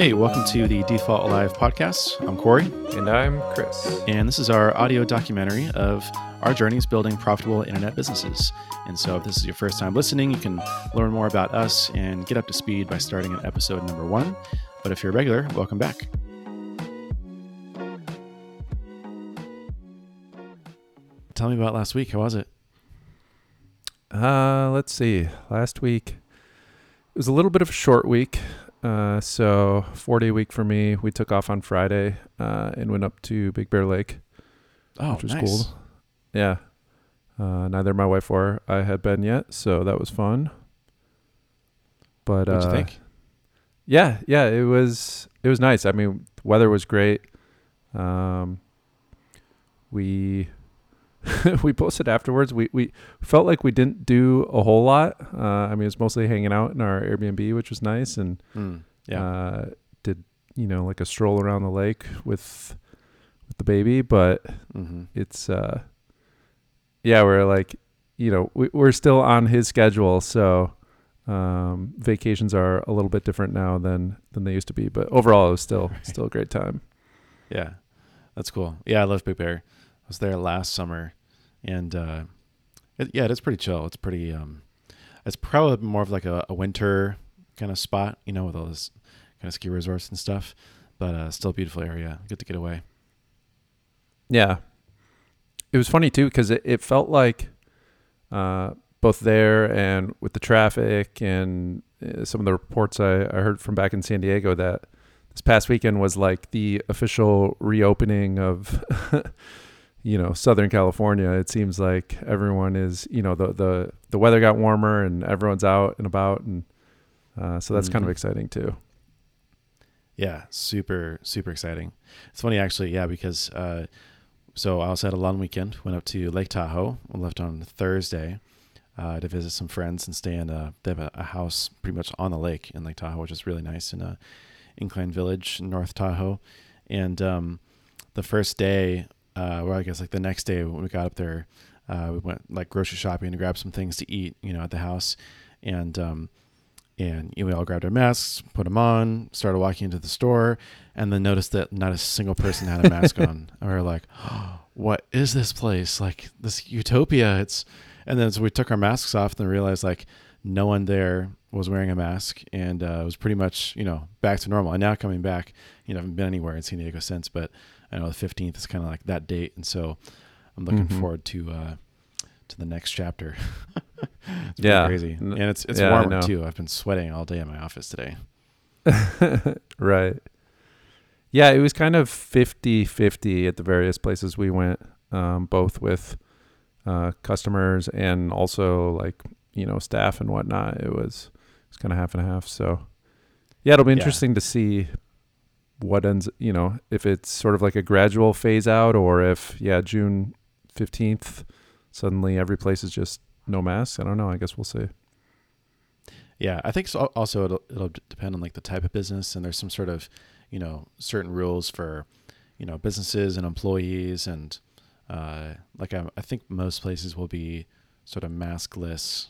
Hey, welcome to the Default Alive podcast. I'm Corey, And I'm Chris. and this is our audio documentary of our journeys building profitable internet businesses. And so, if this is your first time listening, you can learn more about us and get up to speed by starting at episode number one. But if you're a regular, welcome back. Tell me about last week. How was it? Uh, let's see. Last week it was a little bit of a short week. Uh, so four day week for me. We took off on Friday uh, and went up to Big Bear Lake, Oh, which was nice. cool. Yeah. Uh, neither my wife or I had been yet, so that was fun. But What'd uh, you think? Yeah, yeah, it was it was nice. I mean, weather was great. Um, we we posted afterwards. We we felt like we didn't do a whole lot. Uh, I mean, it was mostly hanging out in our Airbnb, which was nice, and Mm, yeah. uh, did you know like a stroll around the lake with with the baby. But hmm it's uh, yeah, we're like you know we, we're still on his schedule, so um, vacations are a little bit different now than than they used to be. But overall, it was still Right. still a great time. Yeah, that's cool. Yeah, I love Big Bear. Was there last summer, and uh, it, yeah, it's pretty chill. It's pretty. Um, it's probably more of like a, a winter kind of spot, you know, with all this kind of ski resorts and stuff. But uh, still a beautiful area. Good to get away. Yeah. It was funny too because it, it felt like uh, both there and with the traffic and uh, some of the reports I, I heard from back in San Diego that this past weekend was like the official reopening of you know Southern California. It seems like everyone is you know the the the weather got warmer and everyone's out and about and uh, so that's kind of Mhm. exciting too. Yeah, super super exciting. It's funny actually, yeah, because uh, so I also had a long weekend. Went up to Lake Tahoe. Left on Thursday uh, to visit some friends and stay in a they have a, a house pretty much on the lake in Lake Tahoe, which is really nice in a Incline Village, in North Tahoe. And um, the first day, uh, well, I guess like the next day when we got up there, uh, we went like grocery shopping to grab some things to eat, you know, at the house, and um, and you know, we all grabbed our masks, put them on, started walking into the store, and then noticed that not a single person had a mask on. And we were like, oh, "What is this place? Like this utopia?" It's and then so we took our masks off and realized like no one there was wearing a mask, and uh, it was pretty much you know back to normal. And now coming back, you know, I haven't been anywhere in San Diego since, but I know the fifteenth is kind of like that date, and so I'm looking Mhm. forward to uh, to the next chapter. it's Yeah. crazy, and it's it's yeah, warmer too. I've been sweating all day in my office today. right. Yeah, it was kind of 50-50 at the various places we went, um, both with uh, customers and also like you know staff and whatnot. It was it's kind of half and half. So yeah, it'll be Yeah. interesting to see what ends. You know, if it's sort of like a gradual phase out, or if yeah, June fifteenth, suddenly every place is just no masks. I don't know. I guess we'll see. Yeah, I think so. Also, it'll, it'll depend on like the type of business, and there's some sort of, you know, certain rules for, you know, businesses and employees, and uh, like I, I think most places will be sort of maskless,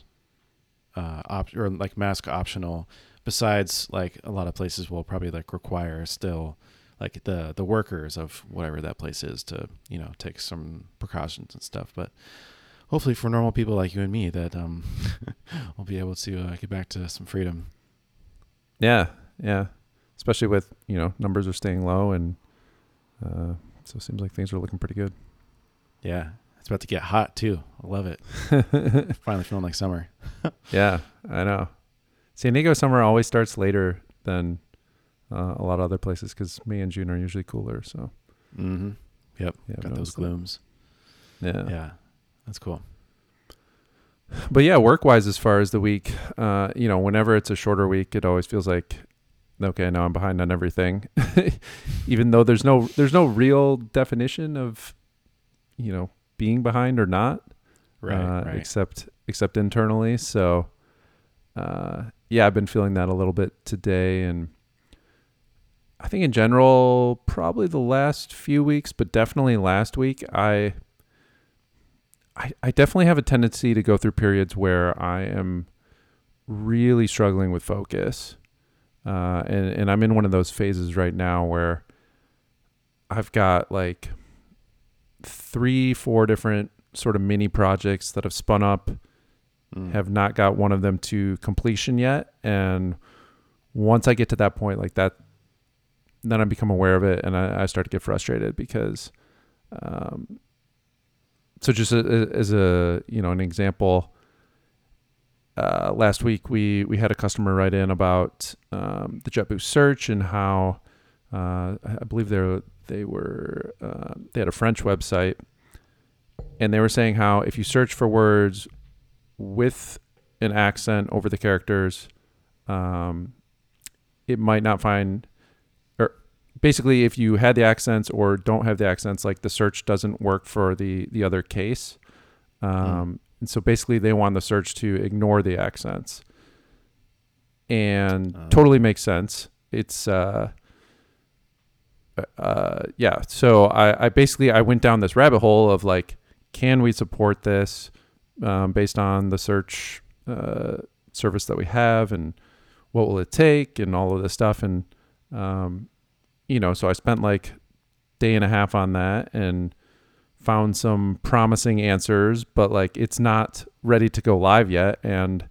uh, op- or like mask optional. Besides, like a lot of places will probably like require still, like the the workers of whatever that place is to you know take some precautions and stuff. But hopefully for normal people like you and me that um we'll be able to uh, get back to some freedom Yeah, yeah. Especially with you know numbers are staying low, and uh, so it seems like things are looking pretty good. yeah it's about to get hot too i love it finally feeling like summer yeah, I know. San Diego summer always starts later than uh, a lot of other places because May and June are usually cooler. So mm-hmm yep yeah, got those glooms Yeah. yeah that's cool but yeah, work wise, as far as the week, uh, you know, whenever it's a shorter week, it always feels like okay, now I'm behind on everything, even though there's no there's no real definition of you know being behind or not. right uh, right except except internally. So, uh, yeah, I've been feeling that a little bit today, and I think in general, probably the last few weeks, but definitely last week, I, I, I definitely have a tendency to go through periods where I am really struggling with focus. uh, and and I'm in one of those phases right now where I've got like three, four different sort of mini projects that have spun up, Mm. have not got one of them to completion yet, and once I get to that point, like that, then I become aware of it and I, I start to get frustrated because, um, so just as a you know an example, uh, last week we we had a customer write in about um, the JetBoost search and how uh, I believe they they were uh, they had a French website and they were saying how if you search for words with an accent over the characters, um, it might not find or basically if you had the accents or don't have the accents, like the search doesn't work for the the other case. Um, And so basically, they want the search to ignore the accents, and Oh. totally makes sense. It's uh, uh, yeah. So I, I basically I went down this rabbit hole of like, can we support this um, based on the search uh, service that we have, and what will it take, and all of this stuff, and um, you know, so I spent like day and a half on that, and found some promising answers, but like it's not ready to go live yet, and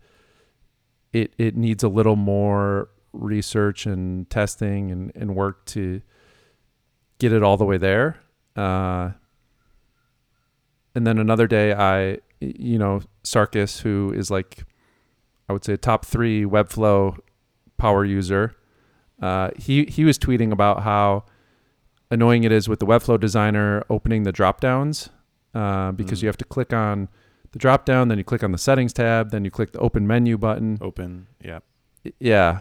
it it needs a little more research and testing and, and work to get it all the way there. Uh, and then another day, I you know Sarkis, who is like I would say a top three Webflow power user, uh, he he was tweeting about how annoying it is with the Webflow designer opening the drop downs uh, because Mm. you have to click on the drop down, then you click on the settings tab, then you click the open menu button. Open. Yeah. Yeah.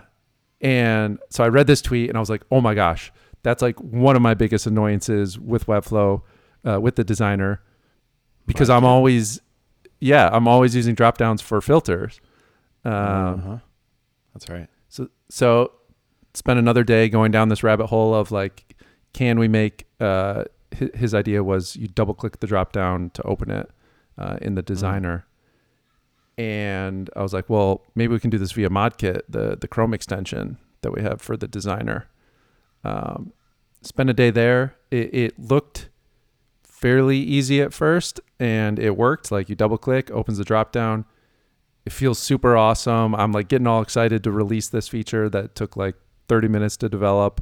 And so I read this tweet and I was like, oh my gosh, that's like one of my biggest annoyances with Webflow, uh, with the designer, because I'm always, yeah, I'm always using drop downs for filters. Um, uh-huh. That's right. so so spent another day going down this rabbit hole of like, can we make? Uh, his, his idea was you double click the drop down to open it uh, in the designer, and I was like, well, maybe we can do this via ModKit, the the Chrome extension that we have for the designer. Um, spent a day there. It, it looked fairly easy at first, and it worked. Like you double click, opens the drop down it feels super awesome. I'm like getting all excited to release this feature that took like 30 minutes to develop.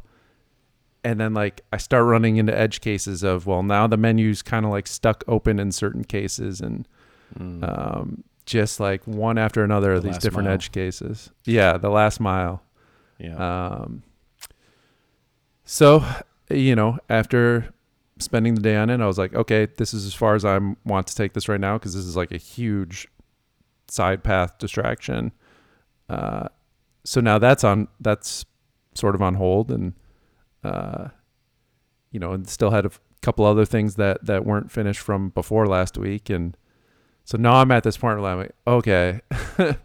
And then like I start running into edge cases of well now the menu's kind of like stuck open in certain cases and Mm. um, just like one after another of these different mile. edge cases. Yeah, the last mile. yeah. Um, so, you know, after spending the day on it, I was like, okay, this is as far as I want to take this right now because this is like a huge side path distraction. Uh, so now that's on that's sort of on hold, and uh, you know, and still had a f- couple other things that that weren't finished from before last week, and so now I'm at this point where I'm like, okay,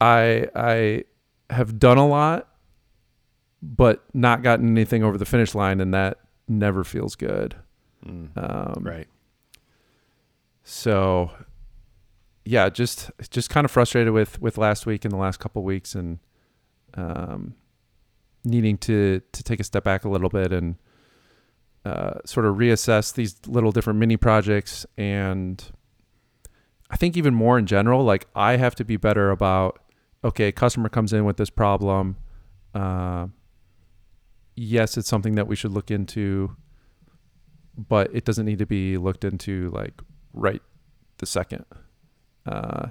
I I have done a lot, but not gotten anything over the finish line, and that never feels good. Mm. Um, right. So, yeah, just just kind of frustrated with with last week and the last couple weeks, and um, needing to to take a step back a little bit and uh, sort of reassess these little different mini projects and. I think even more in general, like I have to be better about okay, customer comes in with this problem. Uh, yes, it's something that we should look into, but it doesn't need to be looked into like right the second. Uh,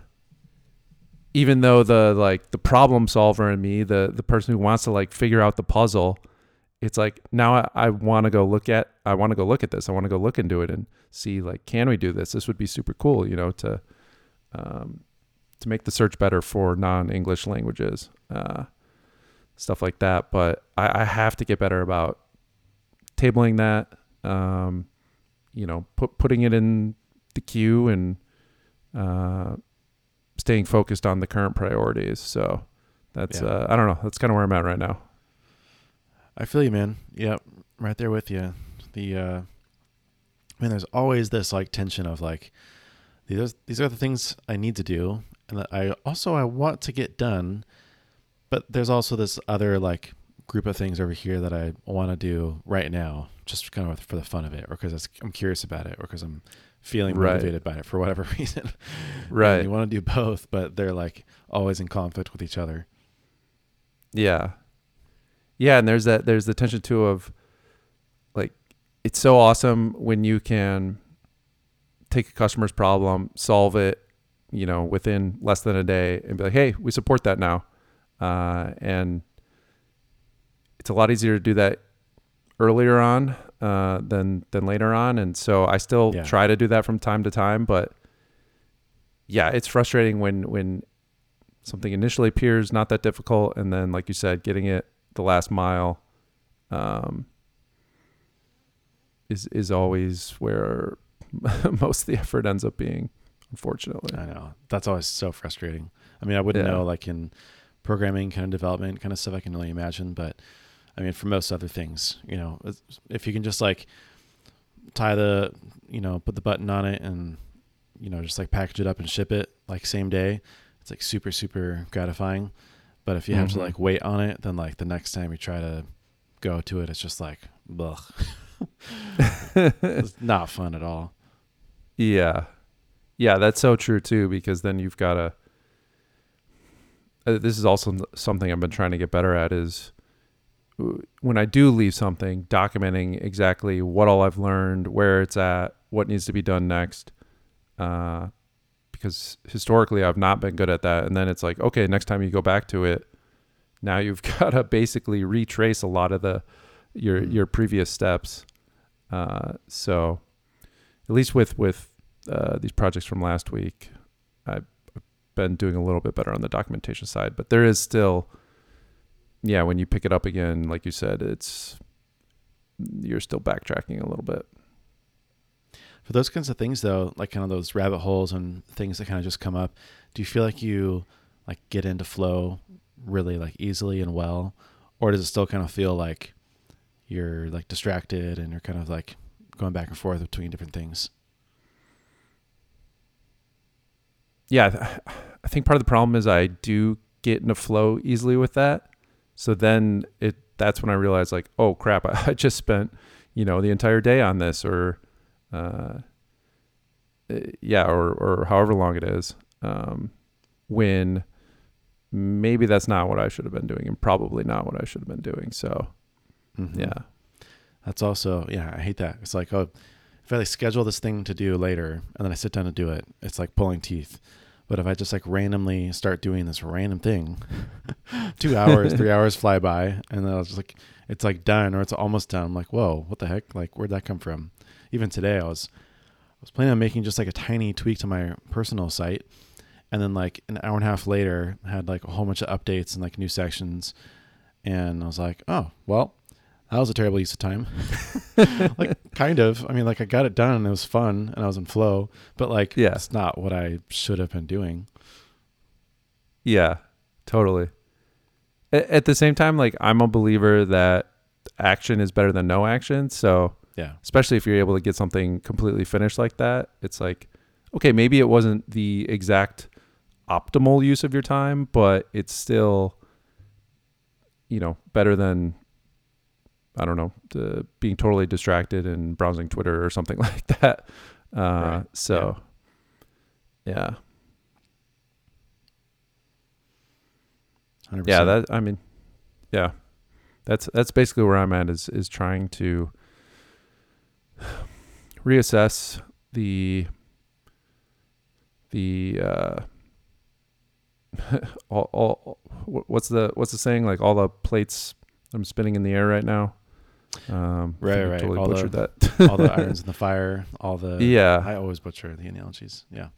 even though the like the problem solver in me, the the person who wants to like figure out the puzzle, it's like now I, I want to go look at I want to go look at this. I want to go look into it and see like can we do this? This would be super cool, you know, to um, to make the search better for non-English languages, uh, stuff like that. But I, I have to get better about tabling that, um, you know, put putting it in the queue and uh, staying focused on the current priorities. So that's Yeah. uh, I don't know. That's kind of where I'm at right now. I feel you, man. Yep, right there with you. The uh I mean, there's always this like tension of like these these are the things I need to do, and that I also I want to get done, but there's also this other like group of things over here that I want to do right now, just kind of for the fun of it, or because I'm curious about it, or because I'm feeling Right. motivated by it for whatever reason. Right. And you want to do both, but they're like always in conflict with each other. Yeah. Yeah, and there's that there's the tension too of like it's so awesome when you can take a customer's problem, solve it, you know, within less than a day and be like, "Hey, we support that now." Uh, and it's a lot easier to do that earlier on uh, than than later on, and so I still Yeah. try to do that from time to time, but yeah, it's frustrating when when something initially appears not that difficult and then like you said getting it the last mile um, is is always where most of the effort ends up being unfortunately I know that's always so frustrating. I mean, I wouldn't Yeah. know like in programming kind of development kind of stuff I can only imagine, but I mean, for most other things, you know, if you can just like tie the, you know, put the button on it and, you know, just like package it up and ship it like same day, it's like super, super gratifying. But if you have to Mhm. like wait on it, then like the next time you try to go to it, it's just like, ugh. it's not fun at all. yeah yeah that's so true too because then you've got to this is also something i've been trying to get better at is uh, when i do leave something documenting exactly what all i've learned where it's at what needs to be done next uh, because historically i've not been good at that and then it's like okay next time you go back to it now you've got to basically retrace a lot of the your Mhm. your previous steps uh, so at least with with uh, these projects from last week, I've been doing a little bit better on the documentation side. But there is still, yeah, when you pick it up again, like you said, it's you're still backtracking a little bit. For those kinds of things, though, like kind of those rabbit holes and things that kind of just come up, do you feel like you like get into flow really like easily and well, or does it still kind of feel like you're like distracted and you're kind of like going back and forth between different things? Yeah, I think part of the problem is I do get in a flow easily with that. So then it that's when I realize like, oh crap, I, I just spent you know the entire day on this, or uh, yeah, or or however long it is. Um, when maybe that's not what I should have been doing, and probably not what I should have been doing. So Mhm. yeah, That's also yeah, I hate that. It's like oh, if I like schedule this thing to do later and then I sit down to do it, it's like pulling teeth. But if I just like randomly start doing this random thing, two hours, three hours fly by, and then I was just like, it's like done or it's almost done. I'm like, whoa, what the heck? Like, where'd that come from? Even today, I was I was planning on making just like a tiny tweak to my personal site, and then like an hour and a half later, had like a whole bunch of updates and like new sections, and I was like, oh well, that was a terrible use of time. like kind of. I mean, like I got it done and it was fun and I was in flow, but like Yeah. it's not what I should have been doing. yeah, totally. A- At the same time, like I'm a believer that action is better than no action. So Yeah. especially if you're able to get something completely finished like that it's like okay maybe it wasn't the exact optimal use of your time but it's still you know better than i don't know being totally distracted and browsing twitter or something like that. Uh, Right. so yeah. 100%. yeah that i mean yeah. That's that's basically where i'm at is is trying to reassess the the uh all, all what's the what's the saying? Like all the plates i'm spinning in the air right now um Right, I right. totally All the- butchered that all the irons in the fire, all the yeah I always butcher the analogies. Yeah.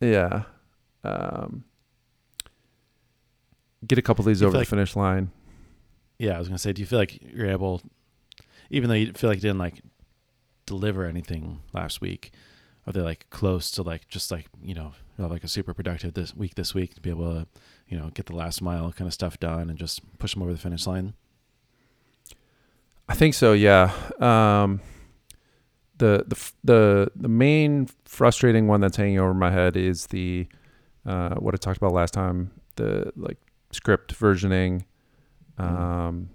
yeah um get a couple of these over feel the finish line Yeah, I was gonna say, do you feel like you're able even though you feel like you didn't like deliver anything last week, are they like close to like just like, you know, like a super productive this week this week to be able to, you know, get the last mile kind of stuff done and just push them over the finish line? I think so. Yeah. Um, the the the the main frustrating one that's hanging over my head is the uh, what I talked about last time. The like script versioning. Um,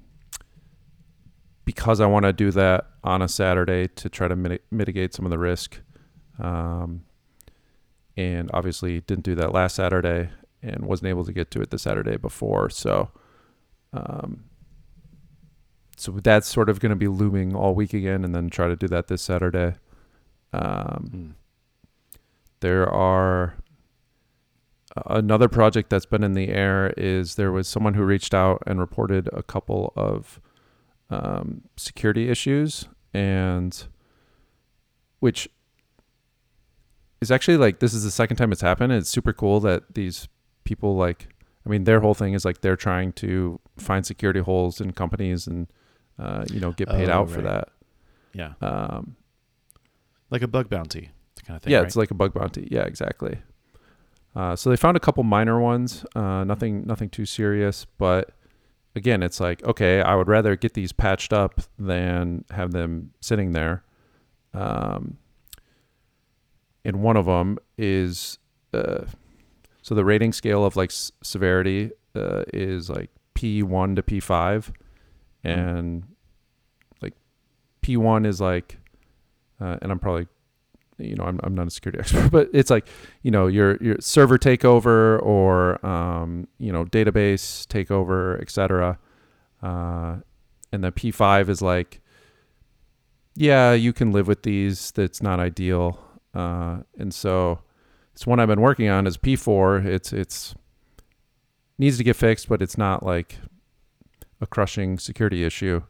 because I want to do that on a Saturday to try to mit- mitigate some of the risk. Um, and obviously didn't do that last Saturday and wasn't able to get to it the Saturday before. So, um, so that's sort of going to be looming all week again, and then try to do that this Saturday. Um, Mm. there are another project that's been in the air is there was someone who reached out and reported a couple of um, security issues and which is actually like this is the second time it's happened it's super cool that these people like i mean their whole thing is like they're trying to find security holes in companies and uh, you know get paid Oh, out for that Yeah. um, Like a bug bounty kind of thing. yeah, right? it's like a bug bounty. Yeah, exactly. Uh, so they found a couple minor ones, uh, nothing, nothing too serious. But again, it's like okay, I would rather get these patched up than have them sitting there. Um, and one of them is uh, so the rating scale of like s- severity uh, is like P one to P five, and like P one is like, uh, and I'm probably you know, I'm, I'm not a security expert, but it's like, you know, your, your server takeover or, um, you know, database takeover, et cetera. Uh, and the P5 is like, yeah, you can live with these. That's not ideal. Uh, and so it's one I've been working on is P4. It's, it's needs to get fixed, but it's not like a crushing security issue.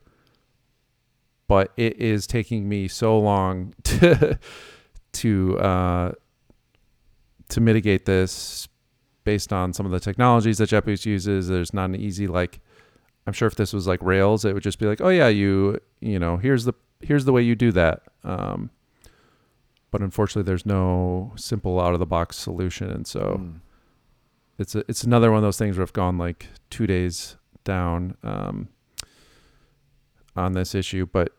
But it is taking me so long to, to uh, to mitigate this based on some of the technologies that JetBoost uses. There's not an easy like. I'm sure if this was like Rails, it would just be like, oh yeah, you you know here's the here's the way you do that. Um, but unfortunately, there's no simple out of the box solution, and so Mm. it's a, it's another one of those things where I've gone like two days down um, on this issue. But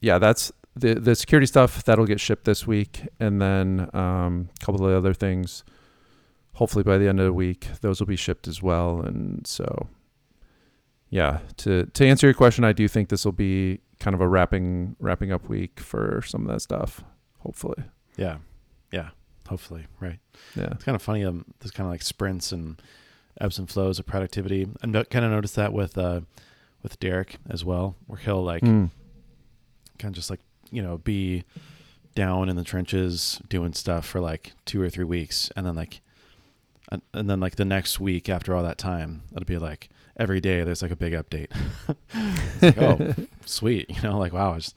yeah, that's the the security stuff that'll get shipped this week, and then um, a couple of the other things. Hopefully by the end of the week, those will be shipped as well. And so, yeah, to to answer your question, I do think this will be kind of a wrapping wrapping up week for some of that stuff. Hopefully, Yeah. Yeah. Hopefully. Right. yeah. It's kind of funny. Um, there's kind of like sprints and ebbs and flows of productivity. I no- kind of noticed that with uh, with Derek as well, where he'll like Mm. kind of just like you know be down in the trenches doing stuff for like two or three weeks, and then like and, and then like the next week after all that time, it'll be like every day there's like a big update. Like, oh, sweet, you know, like wow, it's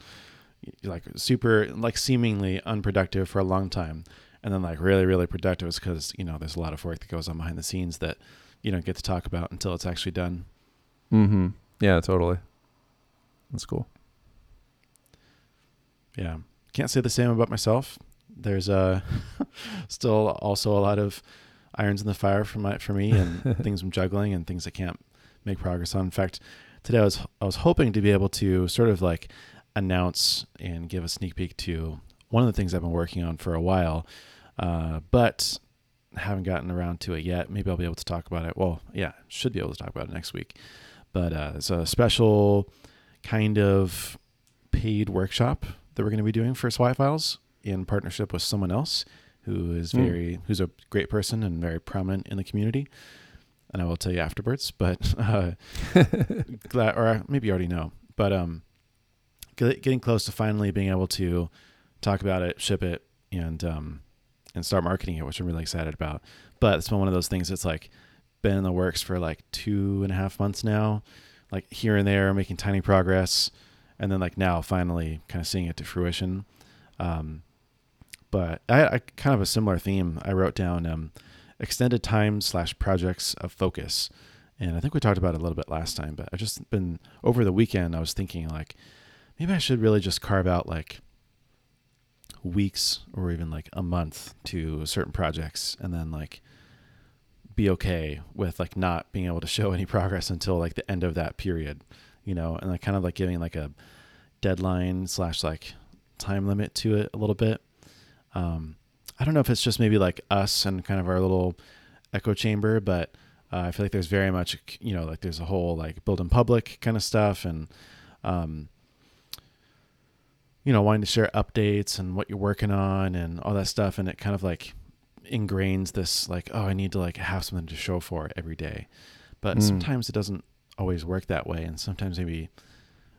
like super like seemingly unproductive for a long time and then like really really productive is because you know there's a lot of work that goes on behind the scenes that you don't get to talk about until it's actually done Mm-hmm. Yeah, totally. That's cool. yeah can't say the same about myself there's uh still also a lot of irons in the fire for my for me and things i'm juggling and things i can't make progress on in fact today i was i was hoping to be able to sort of like announce and give a sneak peek to one of the things i've been working on for a while uh, but haven't gotten around to it yet maybe i'll be able to talk about it well yeah should be able to talk about it next week but uh, it's a special kind of paid workshop that we're going to be doing for Swipe Files in partnership with someone else who is Hmm. very who's a great person and very prominent in the community. And I will tell you afterwards, but uh, glad or maybe you already know, but um, getting close to finally being able to talk about it, ship it, and um, and start marketing it, which I'm really excited about. But it's been one of those things that's like been in the works for like two and a half months now, like here and there, making tiny progress, and then like now finally kind of seeing it to fruition. Um, but I, I kind of a similar theme. I wrote down um, extended time slash projects of focus, and I think we talked about it a little bit last time. But I've just been over the weekend. I was thinking like maybe I should really just carve out like weeks or even like a month to certain projects, and then like be okay with like not being able to show any progress until like the end of that period, you know, and like kind of like giving like a deadline slash like time limit to it a little bit. Um, I don't know if it's just maybe like us and kind of our little echo chamber, but uh, I feel like there's very much, you know, like there's a whole like build in public kind of stuff and, um, you know, wanting to share updates and what you're working on and all that stuff. And it kind of like ingrains this like, oh, I need to like have something to show for every day. But Mm. sometimes it doesn't always work that way. And sometimes maybe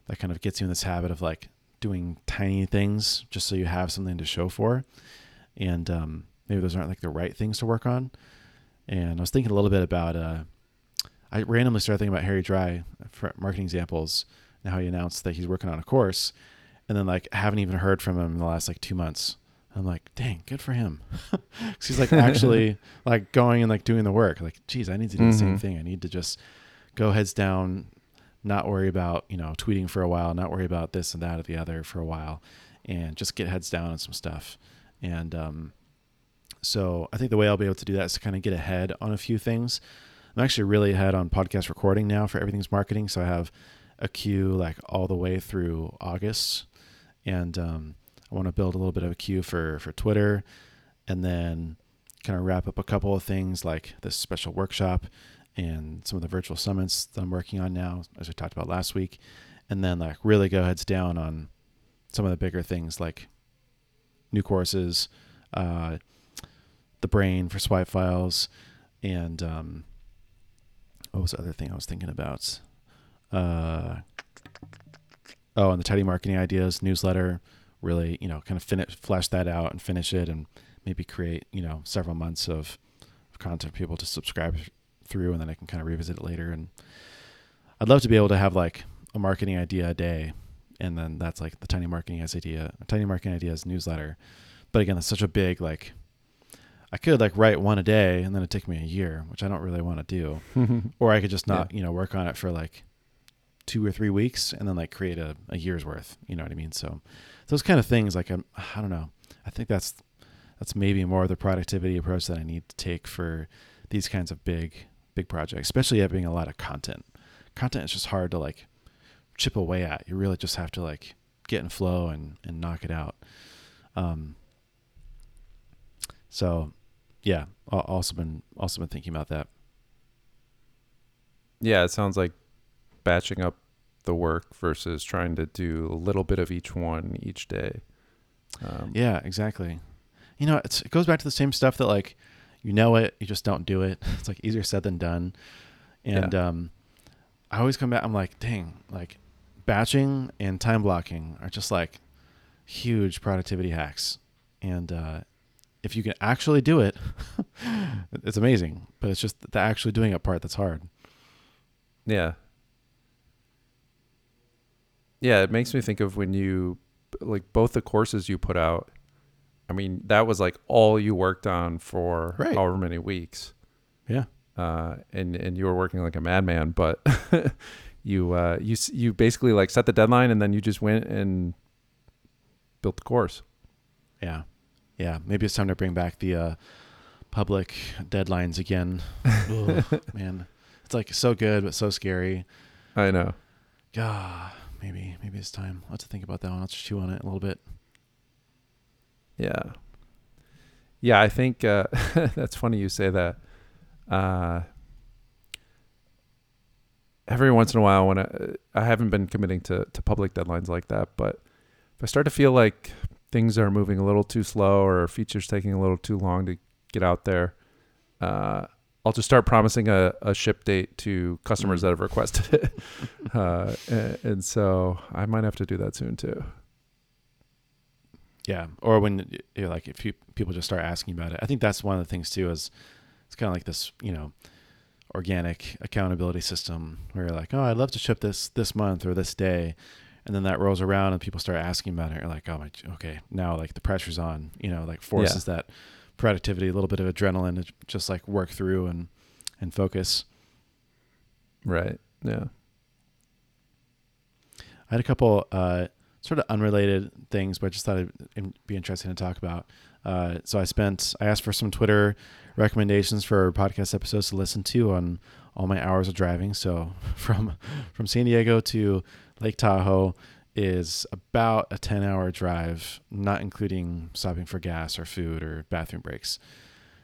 that kind of gets you in this habit of like doing tiny things just so you have something to show for. And um, maybe those aren't like the right things to work on. And I was thinking a little bit about, uh, I randomly started thinking about Harry Dry for marketing examples and how he announced that he's working on a course. And then like haven't even heard from him in the last like two months. I'm like, dang, good for him. he's like actually like going and like doing the work. Like, geez, I need to do the same Mhm. thing. I need to just go heads down, not worry about, you know, tweeting for a while, not worry about this and that or the other for a while, and just get heads down on some stuff. And um, so I think the way I'll be able to do that is to kind of get ahead on a few things. I'm actually really ahead on podcast recording now for everything's marketing. So I have a queue like all the way through August. And um, I want to build a little bit of a queue for, for Twitter and then kind of wrap up a couple of things like this special workshop and some of the virtual summits that I'm working on now, as we talked about last week. And then like really go heads down on some of the bigger things like new courses, uh, the brain for swipe files, and um, what was the other thing I was thinking about? Uh, oh, and the tiny marketing ideas newsletter. Really, you know, kind of finish, flesh that out and finish it, and maybe create, you know, several months of, of content for people to subscribe through, and then I can kind of revisit it later. And I'd love to be able to have like a marketing idea a day, and then that's like the tiny marketing idea, tiny marketing ideas newsletter. But again, that's such a big like. I could like write one a day, and then it'd take me a year, which I don't really want to do or I could just not, you know, work on it for like two or three weeks and then like create a, a year's worth. You know what I mean? So those kind of things, like I'm, I don't know. I think that's that's maybe more of the productivity approach that I need to take for these kinds of big big projects, especially having a lot of content. Content is just hard to like chip away at. You really just have to like get in flow and and knock it out. Um. So, yeah, also been also been thinking about that. yeah, it sounds like batching up the work versus trying to do a little bit of each one each day. Um, Yeah, exactly. You know, it's, it goes back to the same stuff that like you know it, you just don't do it. It's like easier said than done. And um, I always come back. I'm like, dang, like batching and time blocking are just like huge productivity hacks. And uh, if you can actually do it, it's amazing. But it's just the actually doing it part that's hard. Yeah. Yeah, it makes me think of when you like both the courses you put out. I mean, that was like all you worked on for Right. however many weeks. Yeah. Uh, and and you were working like a madman, but you uh you you basically like set the deadline and then you just went and built the course. Yeah. Yeah. Maybe it's time to bring back the uh, public deadlines again. Ugh, man. It's like so good, but so scary. I know. God, maybe, maybe it's time. I'll have to think about that one. I'll chew on it a little bit. Yeah. Yeah, I think uh, that's funny you say that. Uh, every once in a while, when I, I haven't been committing to, to public deadlines like that, but if I start to feel like things are moving a little too slow or features taking a little too long to get out there, uh, I'll just start promising a, a ship date to customers Mm. that have requested it. uh, and, and so I might have to do that soon too. Yeah. Or when you're like, if you, people just start asking about it, I think that's one of the things too, is it's kind of like this, you know, organic accountability system where you're like, oh, I'd love to ship this this month or this day. And then that rolls around and people start asking about it. You're like, oh my, okay, now like the pressure's on, you know, like forces that productivity, a little bit of adrenaline to just like work through and, and focus. Right. Yeah. I had a couple uh, sort of unrelated things, but I just thought it'd be interesting to talk about. Uh, so I spent, I asked for some Twitter recommendations for podcast episodes to listen to on all my hours of driving. So from from San Diego to Lake Tahoe is about a 10 hour drive, not including stopping for gas or food or bathroom breaks.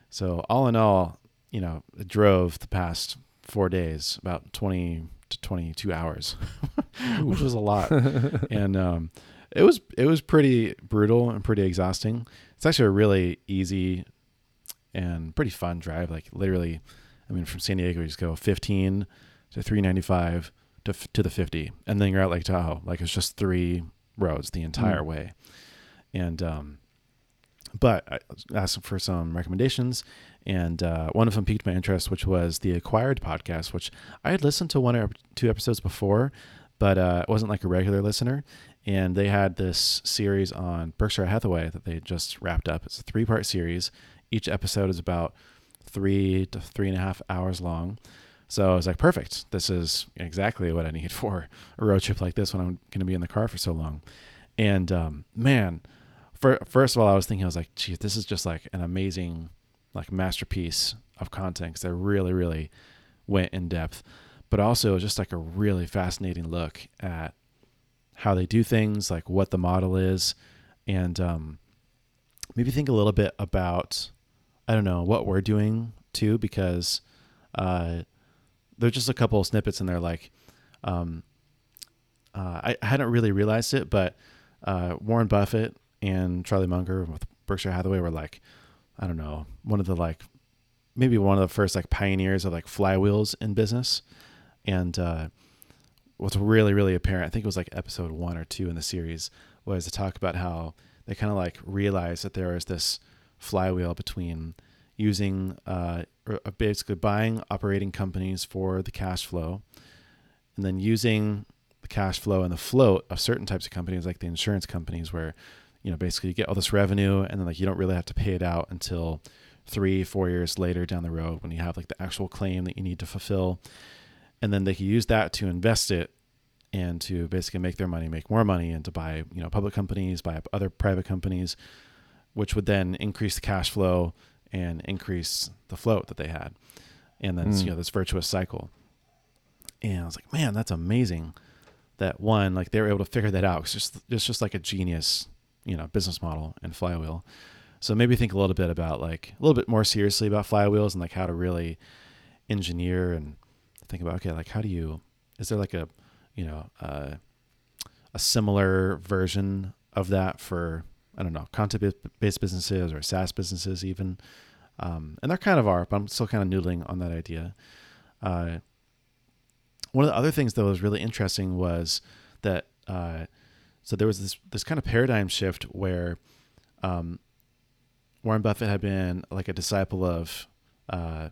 So all in all, you know, drove the past four days about 20 to 22 hours, which was a lot. and um, it was it was pretty brutal and pretty exhausting. It's actually a really easy and pretty fun drive. Like literally, I mean, from San Diego, you just go 15 to 395 to to the 50, and then you're at Lake Tahoe. Like it's just three roads the entire mm. way. And um, but I asked for some recommendations, and uh, one of them piqued my interest, which was the Acquired podcast, which I had listened to one or two episodes before, but uh, wasn't like a regular listener. And they had this series on Berkshire Hathaway that they just wrapped up. It's a three part series. Each episode is about three to three and a half hours long. So I was like, perfect. This is exactly what I need for a road trip like this when I'm going to be in the car for so long. And um, man, for, first of all, I was thinking, I was like, geez, this is just like an amazing like masterpiece of content because they really, really went in depth. But also just like a really fascinating look at how they do things, like what the model is, and um, maybe think a little bit about I don't know what we're doing too, because uh, there's just a couple of snippets in there. Like, um, uh, I, hadn't really realized it, but uh, Warren Buffett and Charlie Munger with Berkshire Hathaway were like, I don't know, one of the like maybe one of the first like pioneers of like flywheels in business. And uh, what's really really apparent, I think it was like episode one or two in the series, was to talk about how they kind of like realized that there was this flywheel between using uh, uh, basically buying operating companies for the cash flow and then using the cash flow and the float of certain types of companies like the insurance companies where you know, basically you get all this revenue and then like you don't really have to pay it out until three, four years later down the road when you have like the actual claim that you need to fulfill. And then they can use that to invest it and to basically make their money, make more money, and to buy, you know, public companies, buy other private companies, which would then increase the cash flow and increase the float that they had. And then, mm. you know, this virtuous cycle. And I was like, man, that's amazing that one, like they were able to figure that out. It's just, it's just like a genius you know business model and flywheel so maybe think a little bit about like a little bit more seriously about flywheels and like how to really engineer and think about okay like how do you is there like a you know uh, a similar version of that for i don't know content based businesses or saas businesses even. Um, and there kind of are but i'm still kind of noodling on that idea. Uh, one of the other things that was really interesting was that uh, so there was this this kind of paradigm shift where um, Warren Buffett had been like a disciple of uh,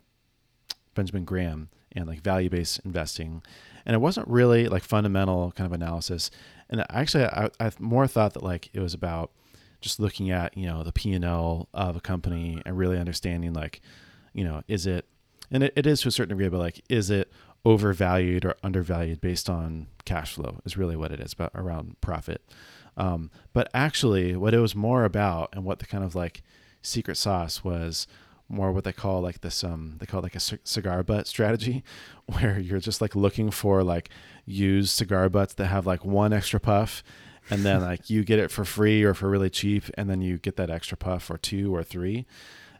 Benjamin Graham and like value based investing, and it wasn't really like fundamental kind of analysis. And actually, I, I more thought that like it was about just looking at you know the P and L of a company and really understanding like you know is it and it, it is to a certain degree, but like is it overvalued or undervalued based on cash flow is really what it is about around profit. Um, but actually, what it was more about and what the kind of like secret sauce was more what they call like this um they call it like a c- cigar butt strategy where you're just like looking for like used cigar butts that have like one extra puff and then like you get it for free or for really cheap and then you get that extra puff or two or three.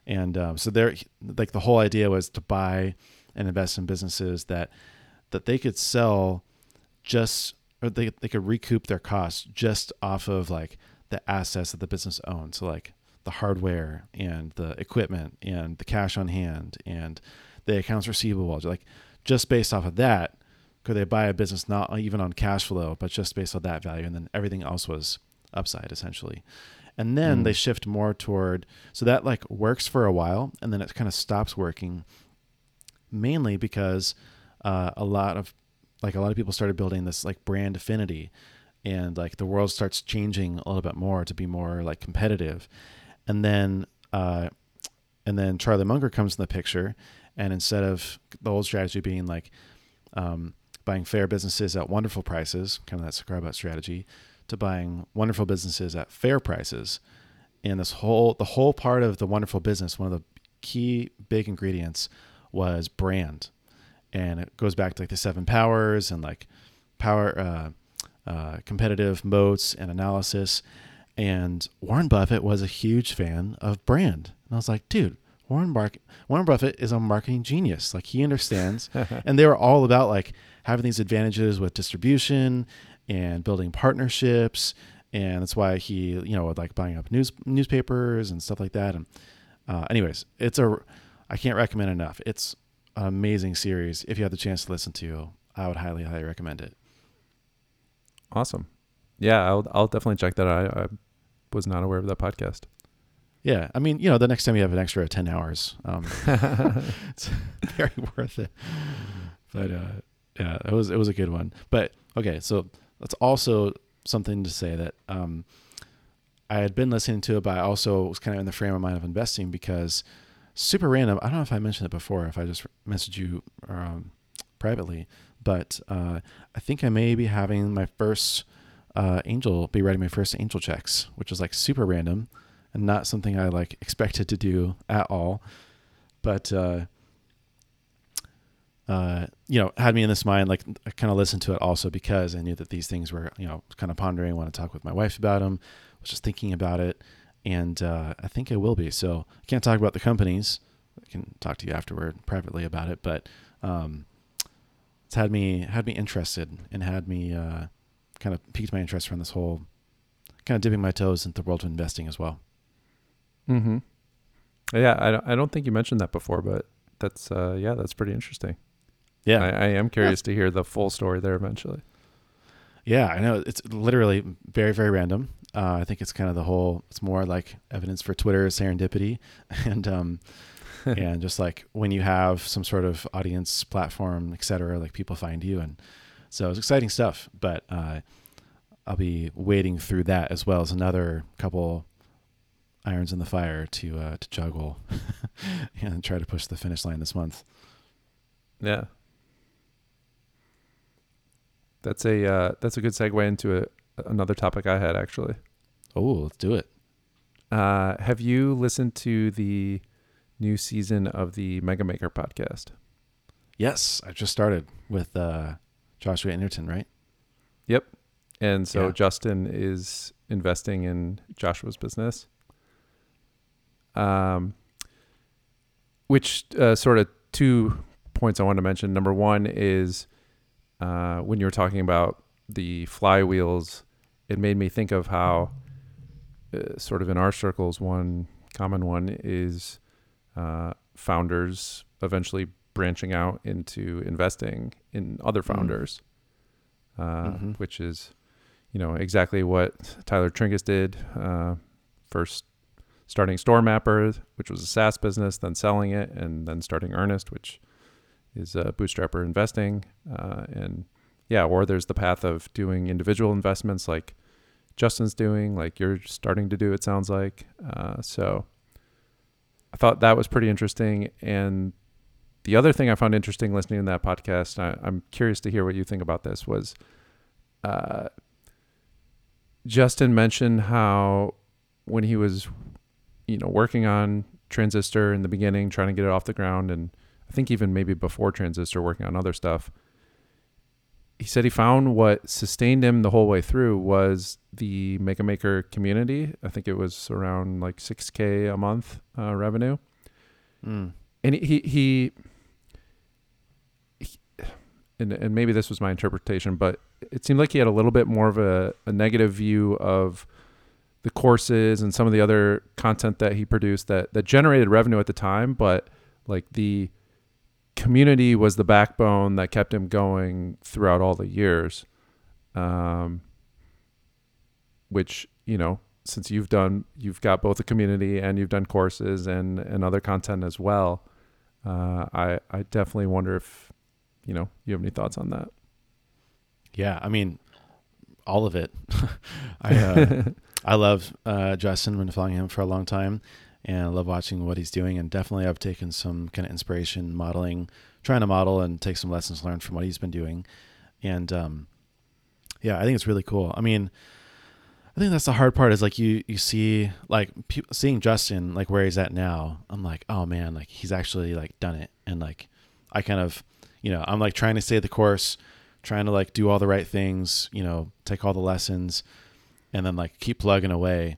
And um, so there like the whole idea was to buy and invest in businesses that that they could sell just or they, they could recoup their costs just off of like the assets that the business owns. So like the hardware and the equipment and the cash on hand and the accounts receivable. Like just based off of that could they buy a business not even on cash flow but just based on that value and then everything else was upside essentially and then mm. they shift more toward so that like works for a while and then it kind of stops working mainly because uh, a lot of like a lot of people started building this like brand affinity and like the world starts changing a little bit more to be more like competitive and then uh, and then charlie munger comes in the picture and instead of the old strategy being like um, buying fair businesses at wonderful prices kind of that butt strategy to buying wonderful businesses at fair prices and this whole the whole part of the wonderful business one of the key big ingredients was brand, and it goes back to like the seven powers and like power, uh, uh, competitive moats and analysis. And Warren Buffett was a huge fan of brand, and I was like, dude, Warren Bar- Warren Buffett is a marketing genius. Like he understands, and they were all about like having these advantages with distribution and building partnerships, and that's why he, you know, like buying up news newspapers and stuff like that. And uh, anyways, it's a I can't recommend enough. It's an amazing series. If you have the chance to listen to, I would highly, highly recommend it. Awesome. Yeah, I'll I'll definitely check that out. I, I was not aware of that podcast. Yeah, I mean, you know, the next time you have an extra ten hours, um, it's very worth it. But uh, yeah, it was it was a good one. But okay, so that's also something to say that um, I had been listening to it, but I also was kind of in the frame of mind of investing because super random. I don't know if I mentioned it before, if I just messaged you um, privately, but uh, I think I may be having my first uh, angel, be writing my first angel checks, which is like super random and not something I like expected to do at all. But uh, uh, you know, had me in this mind. Like I kind of listened to it also because I knew that these things were, you know, kind of pondering. Want to talk with my wife about them. Was just thinking about it, and uh, I think I will be. So I can't talk about the companies. I can talk to you afterward privately about it, but um, it's had me had me interested and had me uh, kind of piqued my interest from this whole kind of dipping my toes into the world of investing as well. Mm-hmm. Yeah, I don't, I don't think you mentioned that before, but that's uh, yeah, that's pretty interesting. Yeah, I, I am curious yeah. to hear the full story there eventually. Yeah, I know it's literally very very random. Uh, I think it's kind of the whole. It's more like evidence for Twitter serendipity, and um, and just like when you have some sort of audience platform, et cetera, like people find you, and so it's exciting stuff. But uh, I'll be wading through that as well as another couple irons in the fire to uh, to juggle and try to push the finish line this month. Yeah, that's a uh, that's a good segue into a, another topic I had actually. Oh, let's do it. Uh, have you listened to the new season of the Mega Maker podcast? Yes, I just started with uh, Joshua Anderton, right? Yep. And so yeah. Justin is investing in Joshua's business. Um, which uh, sort of two points I want to mention. Number one is uh, when you were talking about the flywheels, it made me think of how, uh, sort of in our circles, one common one is uh, founders eventually branching out into investing in other mm-hmm. founders, mm. mm-hmm. which is, you know, exactly what Tyler Tringas did. Uh, first starting StoreMapper, which was a SaaS business, then selling it, and then starting Earnest, which is a bootstrapper investing. Uh, and yeah, or there's the path of doing individual investments like Justin's doing, like you're starting to do, it sounds like. Uh, so I thought that was pretty interesting. And the other thing I found interesting listening to that podcast, I, am curious to hear what you think about this, was uh, Justin mentioned how when he was you know, working on Transistor in the beginning, trying to get it off the ground, and I think even maybe before Transistor, working on other stuff. He said he found what sustained him the whole way through was the Mega Maker community. I think it was around like 6K a month uh, revenue. Mm. And he, he, he and, and maybe this was my interpretation, but it seemed like he had a little bit more of a, a negative view of the courses and some of the other content that he produced that that generated revenue at the time, but like the community was the backbone that kept him going throughout all the years. Um, which you know, since you've done, you've got both the community and you've done courses and and other content as well. Uh, I I definitely wonder if you know you have any thoughts on that. Yeah, I mean, all of it. I uh, I love uh, Justin. Been following him for a long time, and I love watching what he's doing. And definitely, I've taken some kind of inspiration modeling, trying to model and take some lessons learned from what he's been doing. And um, yeah, I think it's really cool. I mean, I think that's the hard part is like you you see like pe- seeing Justin like where he's at now. I'm like, oh man, like he's actually like done it, and like I kind of, you know, I'm like trying to stay the course, trying to like do all the right things, you know, take all the lessons and then like keep plugging away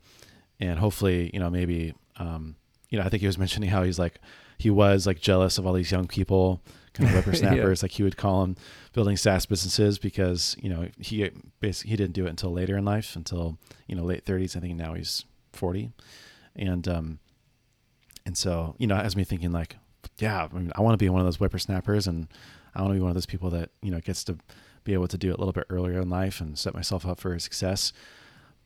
and hopefully you know maybe um, you know, I think he was mentioning how he's like he was like jealous of all these young people, kind of whippersnappers, like he would call them, building SaaS businesses because you know he basically he didn't do it until later in life, until you know late thirties. I think now he's forty, and um, and so you know, has me thinking like, yeah, I, mean, I want to be one of those whippersnappers, and I want to be one of those people that you know gets to be able to do it a little bit earlier in life and set myself up for success.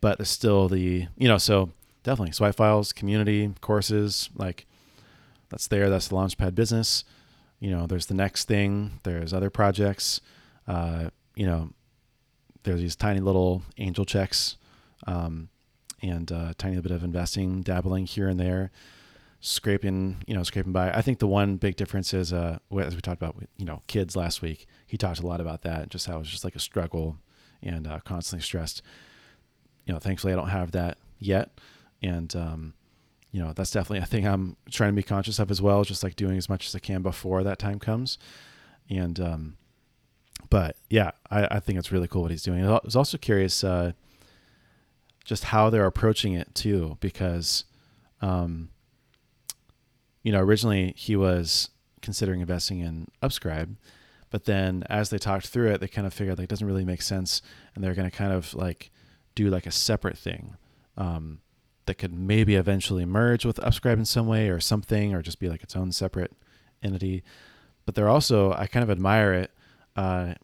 But there's still the you know so definitely swipe files, community courses like that's there. That's the Launchpad business. You know, there's the next thing. There's other projects. Uh, you know, there's these tiny little angel checks um, and a uh, tiny bit of investing, dabbling here and there, scraping, you know, scraping by. I think the one big difference is, uh, as we talked about, you know, kids last week, he talked a lot about that, just how it's just like a struggle and uh, constantly stressed. You know, thankfully I don't have that yet. And, um, you know, that's definitely a thing I'm trying to be conscious of as well, just like doing as much as I can before that time comes. And, um, but yeah, I, I think it's really cool what he's doing. I was also curious, uh, just how they're approaching it too, because, um, you know, originally he was considering investing in Upscribe, but then as they talked through it, they kind of figured like it doesn't really make sense, and they're going to kind of like do like a separate thing. Um, that could maybe eventually merge with Upscribe in some way or something, or just be like its own separate entity. But they're also, I kind of admire it, uh,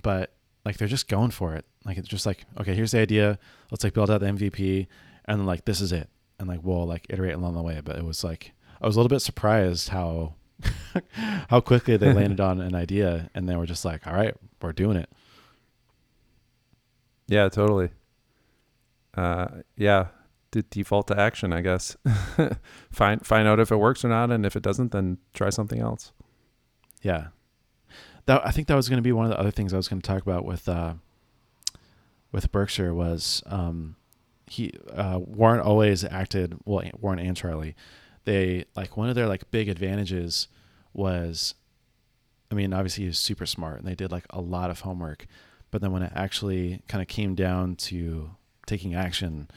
but like they're just going for it. Like it's just like, okay, here's the idea. Let's like build out the MVP, and then like this is it, and like we'll like iterate along the way. But it was like I was a little bit surprised how how quickly they landed on an idea, and they were just like, all right, we're doing it. Yeah, totally. Uh, yeah, the default to action, I guess. find find out if it works or not, and if it doesn't, then try something else. Yeah, that I think that was going to be one of the other things I was going to talk about with uh, with Berkshire was um, he uh, Warren always acted well. Warren and Charlie, they like one of their like big advantages was, I mean, obviously he was super smart and they did like a lot of homework, but then when it actually kind of came down to taking action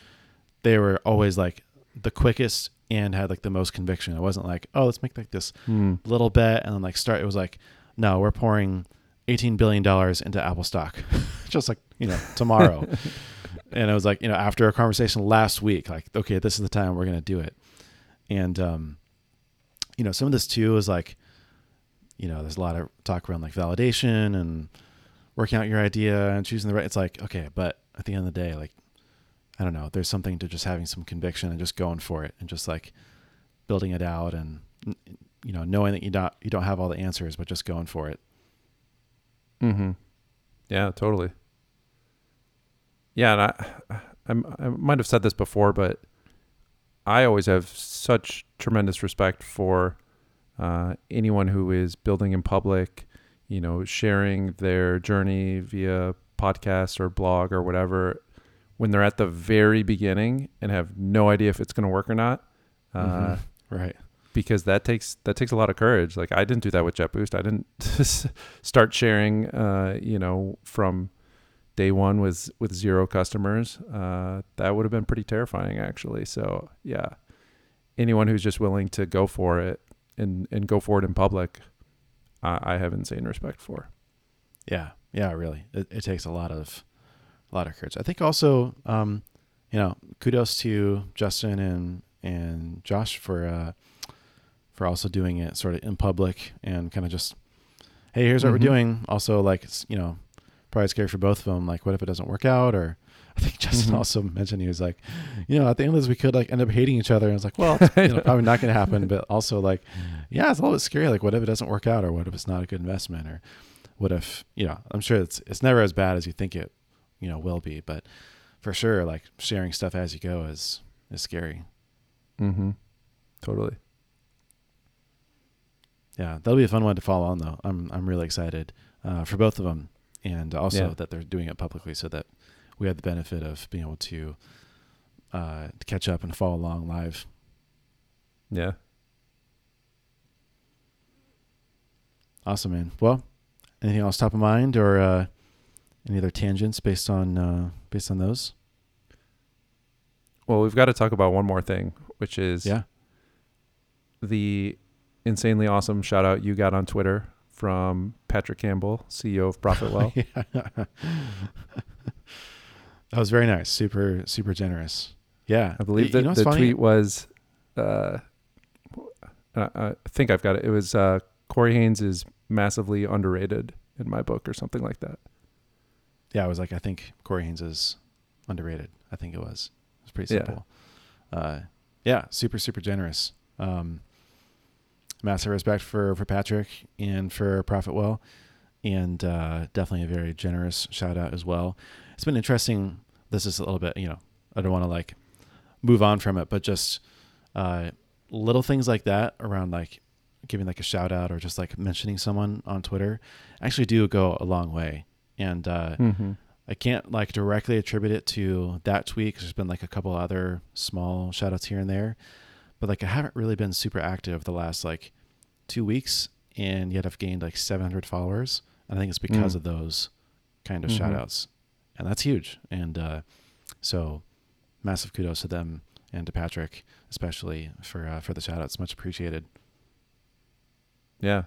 they were always like the quickest and had like the most conviction. It wasn't like, oh, let's make like this hmm. little bet and then like start. It was like, no, we're pouring eighteen billion dollars into Apple stock, just like you know tomorrow. and it was like you know after a conversation last week, like okay, this is the time we're gonna do it. And um, you know, some of this too is like, you know, there's a lot of talk around like validation and working out your idea and choosing the right. It's like okay, but at the end of the day, like I don't know. There's something to just having some conviction and just going for it and just like building it out and you know knowing that you don't you don't have all the answers, but just going for it. Hmm. Yeah. Totally. Yeah, and I, I, I might have said this before, but I always have such tremendous respect for uh, anyone who is building in public, you know, sharing their journey via podcast or blog or whatever when they're at the very beginning and have no idea if it's going to work or not. Uh, mm-hmm. Right. Because that takes that takes a lot of courage. Like I didn't do that with JetBoost. I didn't start sharing, uh, you know, from day one with with zero customers. Uh, that would have been pretty terrifying, actually. So yeah, anyone who's just willing to go for it and and go for it in public, I, I have insane respect for. Yeah, yeah, really. It, it takes a lot of a lot of courage. I think also, um, you know, kudos to Justin and and Josh for uh, for also doing it sort of in public and kind of just, hey, here's what mm-hmm. we're doing. Also, like it's you know, probably scary for both of them. Like, what if it doesn't work out? Or I think Justin mm-hmm. also mentioned he was like, you know, at the end of this, we could like end up hating each other. And I was like, well, it's, you know, probably not going to happen. But also like, yeah, it's a little bit scary. Like, what if it doesn't work out? Or what if it's not a good investment? Or what if you know? I'm sure it's it's never as bad as you think it you know will be. But for sure like sharing stuff as you go is is scary. Mm-hmm. Totally. Yeah that'll be a fun one to follow on though. I'm i'm really excited uh, for both of them and also yeah. that they're doing it publicly so that we have the benefit of being able to uh, catch up and follow along live. Yeah. Awesome man. Well anything else top of mind or uh, any other tangents based on uh, based on those? Well, we've got to talk about one more thing, which is yeah. the insanely awesome shout out you got on Twitter from Patrick Campbell, CEO of Profitwell. that was very nice. Super, super generous. Yeah. I believe that what's the funny? tweet was, uh, uh, I think I've got it. It was uh, Corey Haines is massively underrated in my book or something like that. Yeah, it was like I think Corey Haines is underrated. I think it was. It was pretty Yeah. simple. Uh, yeah, super super generous. Um, massive respect for for Patrick and for Profitwell, and uh, definitely a very generous shout out as well. It's been interesting. This is a little bit, you know, I don't want to like move on from it, but just uh, little things like that around like giving like a shout out or just like mentioning someone on Twitter actually do go a long way. And uh, Mm-hmm. I can't like directly attribute it to that tweet 'cause there's been like a couple other small shout outs here and there. But like I haven't really been super active the last like two weeks and yet I've gained like 700 followers. And I think it's because Mm. of those kind of Mhm. shout outs. And that's huge. And uh, so massive kudos to them and to Patrick, especially for, uh, for the shout outs. Much appreciated. Yeah.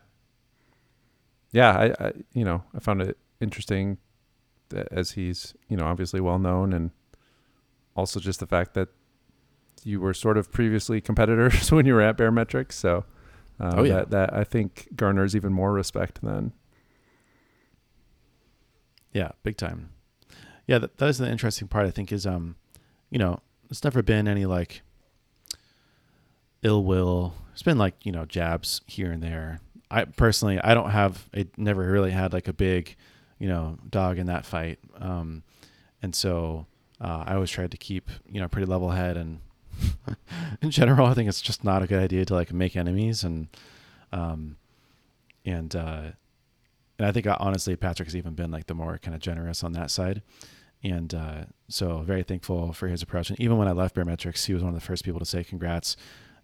Yeah, I, I you know, I found it interesting as he's, you know, obviously well known and also just the fact that you were sort of previously competitors when you were at Baremetrics, so uh, Oh, yeah. that that I think garners even more respect than Yeah, big time. Yeah, that, that is the interesting part. I think is um, you know, it's never been any like ill will. It's been like you know jabs here and there. I personally, I don't have. I never really had like a big, you know, dog in that fight. Um, and so uh, I always tried to keep you know pretty level head and. in general, I think it's just not a good idea to like make enemies and, um, and uh, and I think uh, honestly Patrick has even been like the more kind of generous on that side, and uh, so very thankful for his approach. And even when I left Baremetrics, he was one of the first people to say congrats,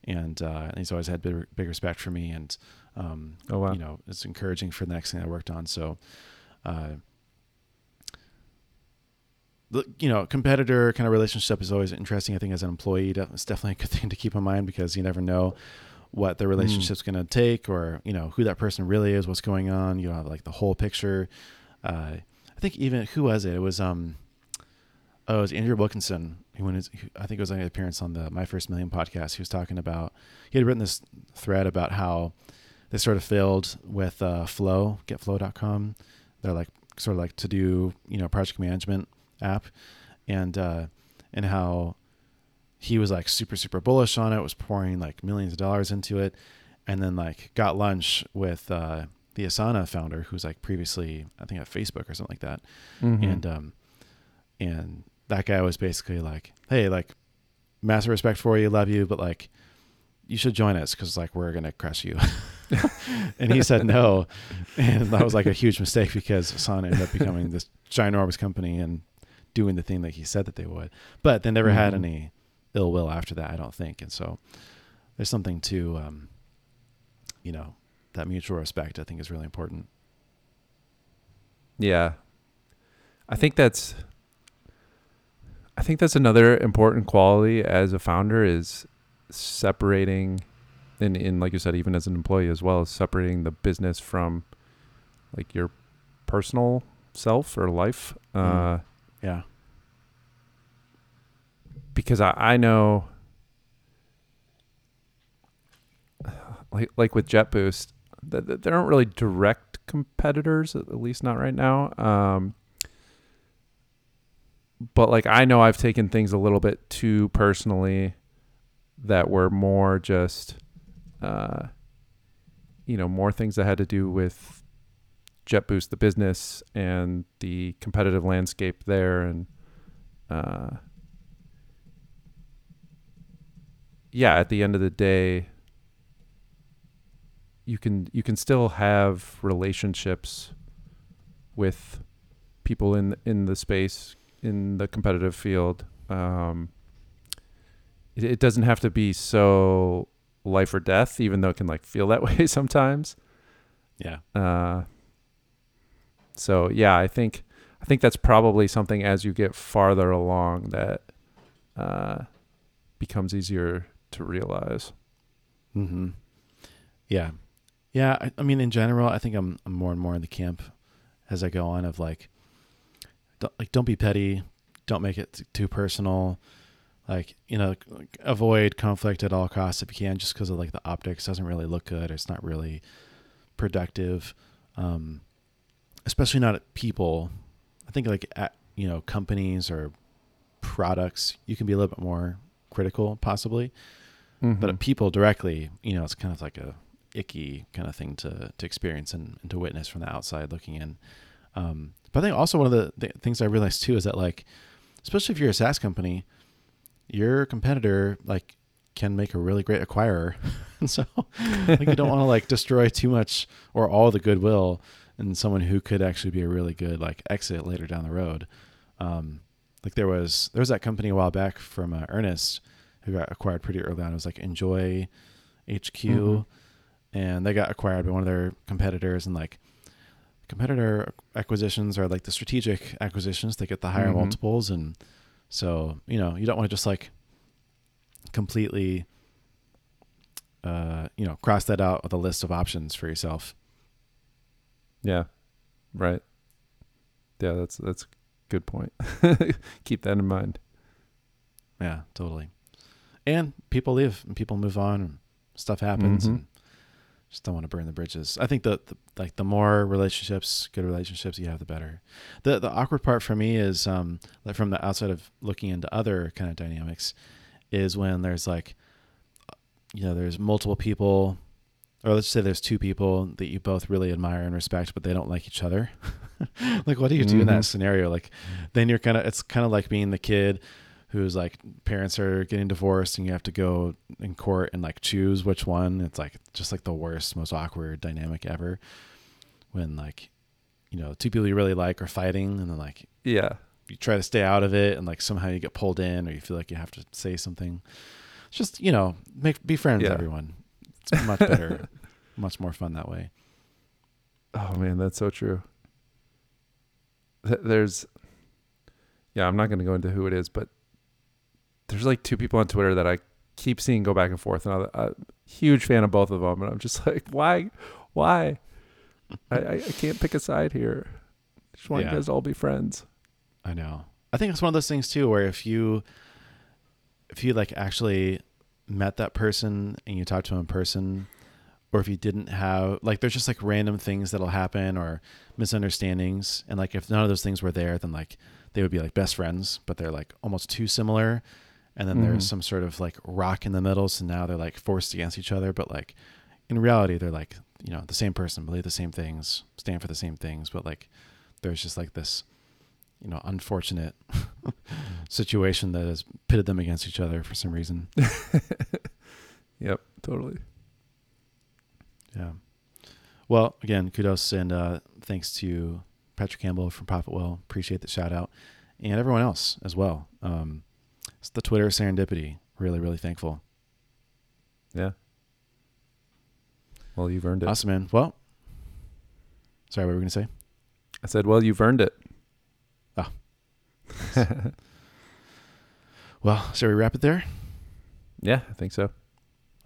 and, uh, and he's always had big, big respect for me, and um, oh wow. you know it's encouraging for the next thing I worked on. So, uh, the you know competitor kind of relationship is always interesting. I think as an employee, it's definitely a good thing to keep in mind because you never know what the relationship's going to take or you know who that person really is, what's going on. You don't have like the whole picture. Uh, I think even who was it? It was um, oh, it was Andrew Wilkinson. Who went, who, I think it was on an appearance on the My First Million podcast. He was talking about he had written this thread about how they sort of failed with uh, Flow, GetFlow.com. They're like sort of like to do you know project management app, and uh, and how he was like super super bullish on it, was pouring like millions of dollars into it, and then like got lunch with uh, the Asana founder, who's like previously I think at Facebook or something like that, Mhm. and um, and that guy was basically like, hey, like massive respect for you, love you, but like you should join us because like we're gonna crush you. and he said no, and that was like a huge mistake because Asana ended up becoming this ginormous company and doing the thing that he said that they would. But they never had Mhm. any ill will after that, I don't think. And so there's something to, um, you know, that mutual respect. I think is really important. Yeah. I think that's I think that's another important quality as a founder is separating and in like you said, even as an employee as well, separating the business from like your personal self or life. Uh Mm. Yeah. because I, I know like like with JetBoost, that that they aren't really direct competitors, at least not right now. Um, but like I know I've taken things a little bit too personally that were more just uh, you know, more things that had to do with JetBoost, the business, and the competitive landscape there, and uh, yeah, at the end of the day, you can you can still have relationships with people in in the space in the competitive field. Um, it, it doesn't have to be so life or death, even though it can like feel that way sometimes. Yeah. Uh, so yeah, I think I think that's probably something as you get farther along that uh, becomes easier to realize. Mm-hmm. Yeah, yeah. I, I mean, in general, I think I'm, I'm more and more in the camp as I go on of like, don't, like don't be petty, don't make it t- too personal. Like you know, avoid conflict at all costs if you can, just because of like the optics doesn't really look good. It's not really productive, um, especially not at people. I think like at you know companies or products, you can be a little bit more critical, possibly. Mm-hmm. But at people directly, you know, it's kind of like a icky kind of thing to to experience and, and to witness from the outside looking in. Um, but I think also one of the th- things I realized too is that like, especially if you're a SaaS company, your competitor like can make a really great acquirer, and so like you don't want to like destroy too much or all the goodwill in someone who could actually be a really good like exit later down the road. Um, like there was there was that company a while back from uh, Earnest who got acquired pretty early on. It was like Enjoy HQ, Mhm. and they got acquired by one of their competitors. And like competitor acquisitions are like the strategic acquisitions; they get the higher Mhm. multiples, and so you know you don't want to just like completely, uh, you know, cross that out with a list of options for yourself. Yeah. Right. Yeah, that's that's a good point. Keep that in mind. Yeah, totally. And people leave and people move on and stuff happens Mhm. and just don't want to burn the bridges. I think that the, like the more relationships, good relationships you have, the better. The the awkward part for me is um like from the outside of looking into other kind of dynamics is when there's like you know, there's multiple people or let's say there's two people that you both really admire and respect, but they don't like each other. like, what do you do in Mhm. that scenario? Like, then you're kind of, it's kind of like being the kid who's like parents are getting divorced and you have to go in court and like choose which one. It's like just like the worst, most awkward dynamic ever. When like, you know, two people you really like are fighting and then like Yeah. you try to stay out of it and like somehow you get pulled in or you feel like you have to say something. It's just, you know, make be friends, Yeah. everyone. It's much better, much more fun that way. Oh man, that's so true. Th- There's, yeah, I'm not going to go into who it is, but there's like two people on Twitter that I keep seeing go back and forth, and I'm a uh, huge fan of both of them. And I'm just like, why, why? I, I, can't pick a side here. I just want Yeah. you guys to all be friends. I know. I think it's one of those things too, where if you, if you like actually met that person and you talked to them in person, or if you didn't have like, there's just like random things that'll happen or misunderstandings, and like if none of those things were there, then like they would be like best friends, but they're like almost too similar, and then Mhm. there's some sort of like rock in the middle, so now they're like forced against each other, but like in reality they're like you know the same person, believe the same things, stand for the same things, but like there's just like this you know unfortunate situation that has pitted them against each other for some reason. Yep, totally. Yeah. Well, again, kudos and uh, thanks to Patrick Campbell from Profitwell. Appreciate the shout out, and everyone else as well. Um, it's the Twitter serendipity. Really, really thankful. Yeah. Well, you've earned it. Awesome, man. Well, sorry, what were we gonna say? I said, well, you've earned it. Oh. Well, shall we wrap it there? yeah, I think so.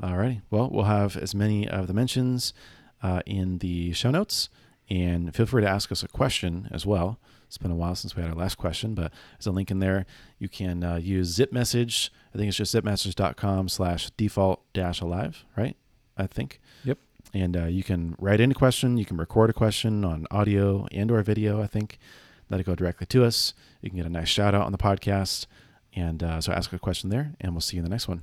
Alrighty. Well, we'll have as many of the mentions uh, in the show notes, and feel free to ask us a question as well. It's been a while since we had our last question, but there's a link in there. You can uh, use zip message. I think it's just zipmessage.com slash default dash alive, right? I think. Yep. And uh, you can write in a question. You can record a question on audio and or video, I think. Let it go directly to us. You can get a nice shout out on the podcast. And uh, so ask a question there, and we'll see you in the next one.